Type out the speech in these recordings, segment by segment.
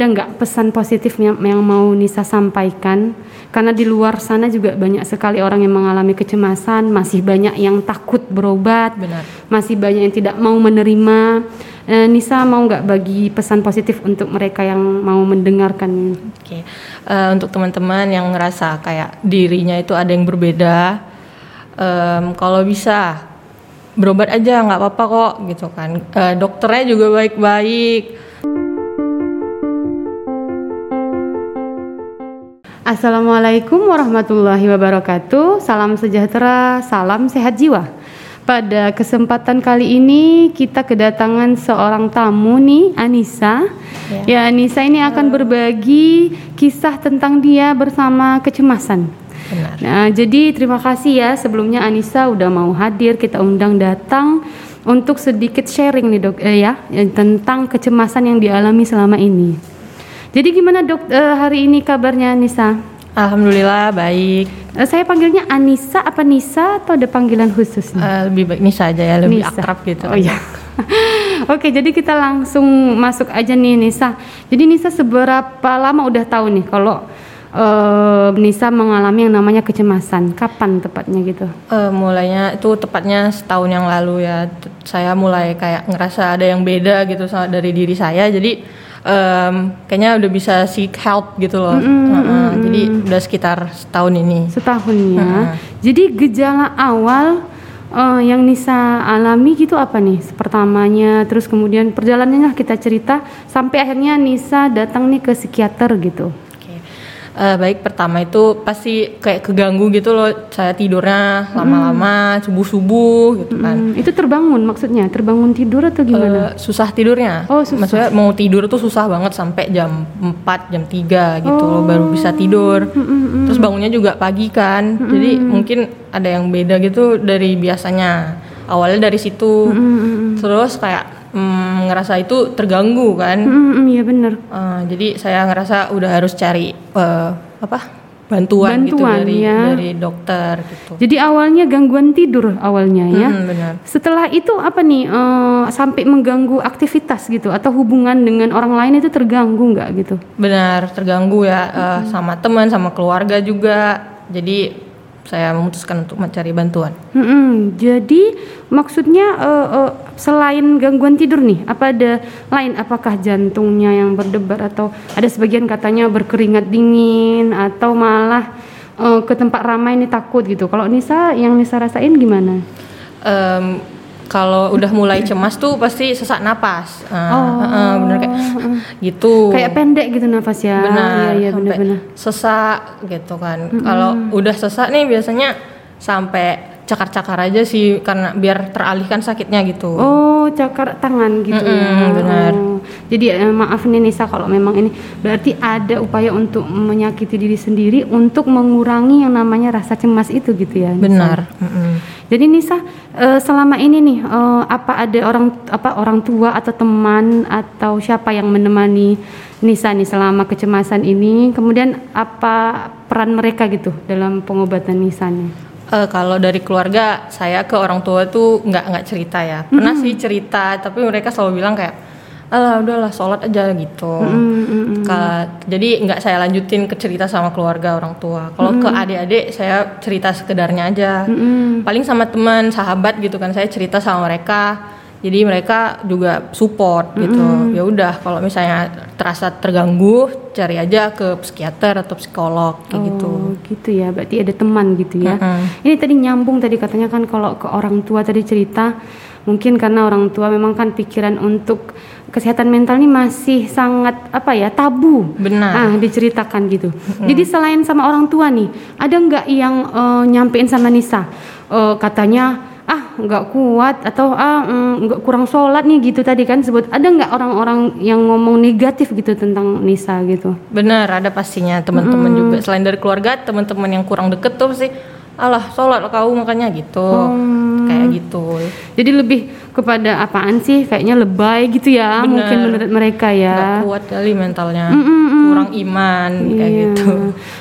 ada nggak pesan positif yang, yang mau Nisa sampaikan? Karena di luar sana juga banyak sekali orang yang mengalami kecemasan, masih banyak yang takut berobat, Benar. masih banyak yang tidak mau menerima. Eh, Nisa mau nggak bagi pesan positif untuk mereka yang mau mendengarkan? Oke, Eh, untuk teman-teman yang ngerasa kayak dirinya itu ada yang berbeda, em, kalau bisa berobat aja nggak apa-apa kok gitu kan. Eh, dokternya juga baik-baik. Assalamualaikum warahmatullahi wabarakatuh. Salam sejahtera, salam sehat jiwa. Pada kesempatan kali ini kita kedatangan seorang tamu nih, Anissa. Ya, Anissa ini akan berbagi kisah tentang dia bersama kecemasan. Benar. Nah, jadi terima kasih ya sebelumnya Anissa udah mau hadir, kita undang datang untuk sedikit sharing nih dok eh, ya tentang kecemasan yang dialami selama ini. Jadi gimana dok eh, hari ini kabarnya Anissa? Alhamdulillah baik. Eh, saya panggilnya Anissa apa Nisa atau ada panggilan khusus? nih? Eh, lebih baik Nisa aja ya, lebih Nisa. akrab gitu. Oh iya. Oke, jadi kita langsung masuk aja nih Nisa. Jadi Nisa seberapa lama udah tahu nih kalau eh, Nisa mengalami yang namanya kecemasan? Kapan tepatnya gitu? Eh, mulainya itu tepatnya setahun yang lalu ya. Saya mulai kayak ngerasa ada yang beda gitu sama dari diri saya. Jadi em, kayaknya udah bisa seek help gitu loh. Heeh, Jadi udah sekitar setahun ini. Setahun ya. Jadi gejala awal eh, yang Nisa alami gitu apa nih? Pertamanya, terus kemudian perjalanannya kita cerita sampai akhirnya Nisa datang nih ke psikiater gitu. Eh, baik pertama itu pasti kayak keganggu gitu loh. Saya tidurnya lama-lama, subuh-subuh gitu kan. Hmm, itu terbangun maksudnya? Terbangun tidur atau gimana? Eh, susah tidurnya. Oh, susah. Maksudnya mau tidur tuh susah banget sampai jam 4, jam 3 gitu loh baru bisa tidur. Terus bangunnya juga pagi kan. Jadi mungkin ada yang beda gitu dari biasanya. Awalnya dari situ. Terus kayak mm, ngerasa itu terganggu kan. Hmm, iya bener. Eh, jadi saya ngerasa udah harus cari eh, apa? bantuan, gitu Bantuan, dari ya. dari dokter gitu. Jadi awalnya gangguan tidur awalnya ya. Mm, benar. Setelah itu apa nih eh, sampai mengganggu aktivitas gitu atau hubungan dengan orang lain itu terganggu nggak gitu? Benar, terganggu ya eh, sama teman, sama keluarga juga. Jadi saya memutuskan untuk mencari bantuan. Mm-mm. Jadi maksudnya eh, eh, selain gangguan tidur nih, apa ada lain? Apakah jantungnya yang berdebar atau ada sebagian katanya berkeringat dingin atau malah eh, ke tempat ramai ini takut gitu? Kalau Nisa yang Nisa rasain gimana? Em, kalau udah mulai cemas tuh pasti sesak napas. Eh, eh, bener kayak gitu. Kayak pendek gitu nafas ya? benar, Iya iya benar-benar. sesak gitu kan. Kalau udah sesak nih biasanya sampai cakar-cakar aja sih karena biar teralihkan sakitnya gitu. Oh, cakar tangan gitu ya. Mm-mm, benar. Oh. Jadi eh, maaf nih Nisa kalau memang ini berarti ada upaya untuk menyakiti diri sendiri untuk mengurangi yang namanya rasa cemas itu gitu ya. Nisa? Benar. mm-mm. Jadi Nisa eh, selama ini nih eh, apa ada orang apa orang tua atau teman atau siapa yang menemani Nisa nih selama kecemasan ini? Kemudian apa peran mereka gitu dalam pengobatan Nisa nih? Eh, kalau dari keluarga saya ke orang tua tuh nggak nggak cerita ya pernah sih cerita tapi mereka selalu bilang kayak alah udahlah sholat aja gitu. Ka- jadi nggak saya lanjutin ke cerita sama keluarga orang tua. Kalau ke adik-adik saya cerita sekedarnya aja. Paling sama teman sahabat gitu kan saya cerita sama mereka. Jadi mereka juga support gitu. Ya udah kalau misalnya terasa terganggu cari aja ke psikiater atau psikolog kayak gitu. Oh, gitu ya. Berarti ada teman gitu ya. Mm-mm. Ini tadi nyambung tadi katanya kan kalau ke orang tua tadi cerita mungkin karena orang tua memang kan pikiran untuk kesehatan mental ini masih sangat apa ya tabu. Benar. Ah, diceritakan gitu. Jadi selain sama orang tua nih, ada nggak yang eh, nyampein sama Nisa? Eh, katanya ah nggak kuat atau ah mm, nggak kurang sholat nih gitu tadi kan sebut ada nggak orang-orang yang ngomong negatif gitu tentang Nisa gitu Benar, ada pastinya teman-teman juga. Selain dari keluarga, teman-teman yang kurang deket tuh pasti, alah sholat kau makanya gitu, kayak gitu. Jadi lebih kepada apaan sih? Kayaknya lebay gitu ya, Bener. mungkin menurut mereka ya. kuat kali mentalnya, Mm-mm-mm. kurang iman kayak Iya. gitu.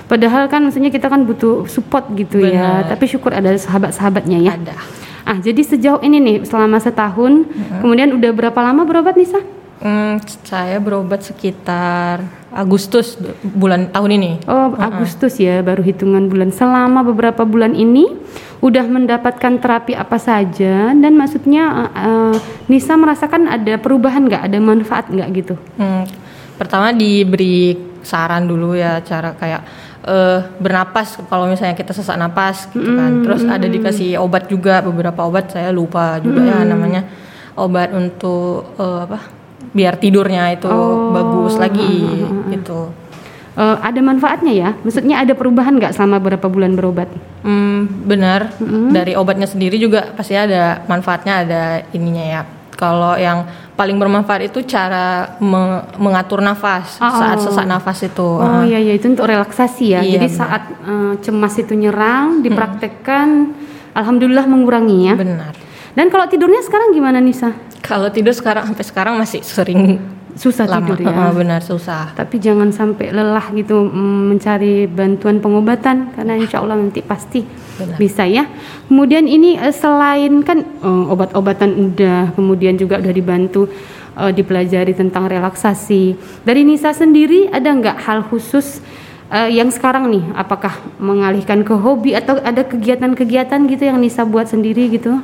Padahal kan maksudnya kita kan butuh support gitu ya. Bener. Tapi syukur ada sahabat-sahabatnya ya. Ada. Ah, jadi sejauh ini nih selama setahun, kemudian udah berapa lama berobat Nisa? Hmm, saya berobat sekitar Agustus bulan tahun ini. Oh, Agustus ya, baru hitungan bulan. Selama beberapa bulan ini udah mendapatkan terapi apa saja dan maksudnya uh, uh, Nisa merasakan ada perubahan nggak, ada manfaat nggak gitu? Hmm, pertama diberi saran dulu ya cara kayak uh, bernapas kalau misalnya kita sesak napas gitu kan. Terus ada dikasih obat juga beberapa obat saya lupa juga ya namanya obat untuk uh, apa? Biar tidurnya itu Oh, bagus lagi gitu. Uh, ada manfaatnya ya? Maksudnya ada perubahan nggak selama berapa bulan berobat? Hmm, benar. Dari obatnya sendiri juga pasti ada manfaatnya, ada ininya ya. Kalau yang paling bermanfaat itu cara me- mengatur nafas Oh. saat sesak nafas itu. Oh iya iya itu untuk relaksasi ya. Iya, Jadi benar. saat uh, cemas itu nyerang, dipraktekkan, alhamdulillah mengurangi ya. Benar. Dan kalau tidurnya sekarang gimana Nisa? Kalau tidur sekarang sampai sekarang masih sering Susah lama. tidur ya. Benar susah. Tapi jangan sampai lelah gitu mm, mencari bantuan pengobatan karena insya Allah nanti pasti Benar. bisa ya. Kemudian ini eh, selain kan eh, obat-obatan udah, kemudian juga udah dibantu eh, dipelajari tentang relaksasi. Dari Nisa sendiri ada nggak hal khusus eh, yang sekarang nih? Apakah mengalihkan ke hobi atau ada kegiatan-kegiatan gitu yang Nisa buat sendiri gitu?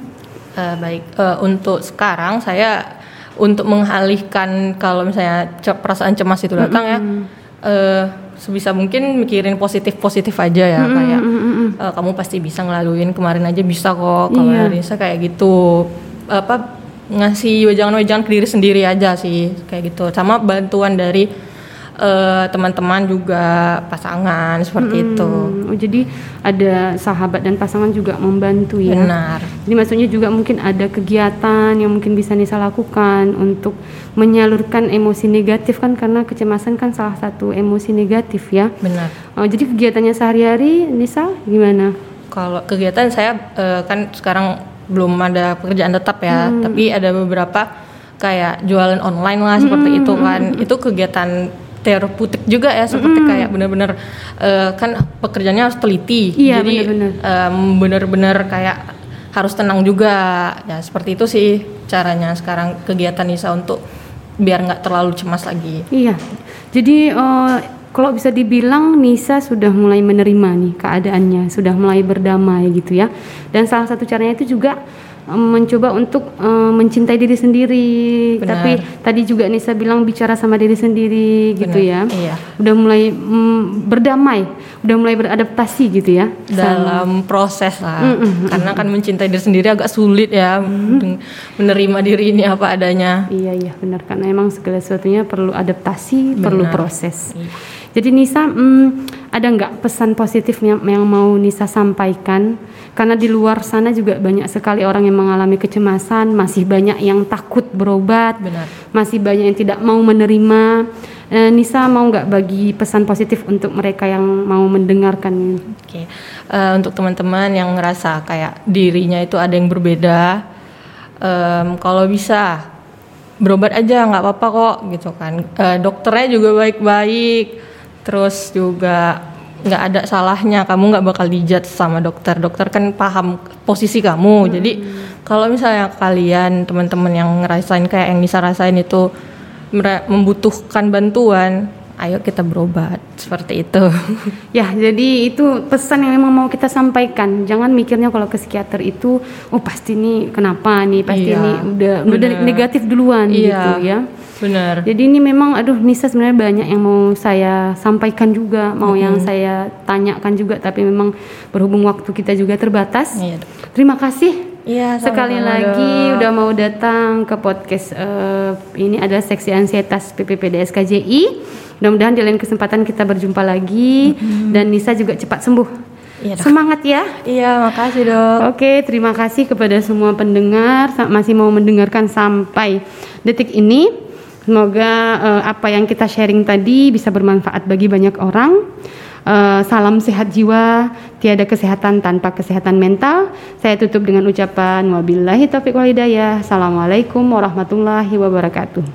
Eh, baik, Eh, untuk sekarang saya untuk mengalihkan kalau misalnya perasaan cemas itu datang ya, eh, sebisa mungkin mikirin positif positif aja ya kayak eh, kamu pasti bisa ngelaluin kemarin aja bisa kok Iya. kemarin bisa kayak gitu. Apa ngasih wejangan-wejangan ke diri sendiri aja sih kayak gitu. Sama bantuan dari eh, teman-teman juga pasangan seperti itu Hmm, oh, jadi ada sahabat dan pasangan juga membantu ya. benar Jadi maksudnya juga mungkin ada kegiatan yang mungkin bisa Nisa lakukan untuk menyalurkan emosi negatif kan karena kecemasan kan salah satu emosi negatif ya. benar Oh, jadi kegiatannya sehari-hari Nisa gimana? Kalau kegiatan saya eh, kan sekarang belum ada pekerjaan tetap ya, tapi ada beberapa kayak jualan online lah seperti itu kan. Itu kegiatan terapeutik juga ya seperti kayak benar-benar eh, kan pekerjaannya harus teliti. Iya, Jadi benar-benar. benar-benar kayak harus tenang juga. Ya seperti itu sih caranya sekarang kegiatan Nisa untuk biar nggak terlalu cemas lagi. Iya. Jadi eh, kalau bisa dibilang Nisa sudah mulai menerima nih keadaannya, sudah mulai berdamai gitu ya. Dan salah satu caranya itu juga mencoba untuk eh, mencintai diri sendiri. Benar. Tapi tadi juga Nisa bilang bicara sama diri sendiri gitu ya. Benar, iya. Udah mulai mm, berdamai, udah mulai beradaptasi gitu ya. dalam proses lah karena kan mencintai diri sendiri agak sulit ya meng- menerima diri ini apa adanya Iya iya benar karena emang segala sesuatunya perlu adaptasi, perlu proses. Iya. Jadi Nisa hmm, ada nggak pesan positif yang, yang mau Nisa sampaikan? Karena di luar sana juga banyak sekali orang yang mengalami kecemasan, masih banyak yang takut berobat, benar masih banyak yang tidak mau menerima. Eh, Nisa mau nggak bagi pesan positif untuk mereka yang mau mendengarkan? oke Eh, untuk teman-teman yang ngerasa kayak dirinya itu ada yang berbeda em, kalau bisa berobat aja nggak apa-apa kok gitu kan Eh, dokternya juga baik-baik terus juga nggak ada salahnya. Kamu nggak bakal dijudge sama dokter. Dokter kan paham posisi kamu. Jadi kalau misalnya kalian teman-teman yang ngerasain kayak yang Nisa rasain itu membutuhkan bantuan ayo kita berobat. Seperti itu. Ya, jadi itu pesan yang memang mau kita sampaikan. Jangan mikirnya kalau ke psikiater itu, oh pasti ini kenapa nih, pasti Iya, ini udah udah negatif duluan Iya. gitu ya. Benar Jadi ini memang, aduh Nisa sebenarnya banyak yang mau saya sampaikan juga, mau yang saya tanyakan juga, tapi memang berhubung waktu kita juga terbatas. Iya, Dok. Terima kasih Iya, sekali sama-sama, lagi Dok. udah mau datang ke podcast eh, ini adalah seksi ansietas PPPDS KJI. Mudah-mudahan di lain kesempatan kita berjumpa lagi dan Nisa juga cepat sembuh. Iya, Dok. Semangat ya. Iya, makasih dok. Oke, terima kasih kepada semua pendengar masih mau mendengarkan sampai detik ini. Semoga eh, apa yang kita sharing tadi bisa bermanfaat bagi banyak orang. Eh, salam sehat jiwa, tiada kesehatan tanpa kesehatan mental. Saya tutup dengan ucapan wabillahi taufiq wal hidayah. Assalamualaikum warahmatullahi wabarakatuh.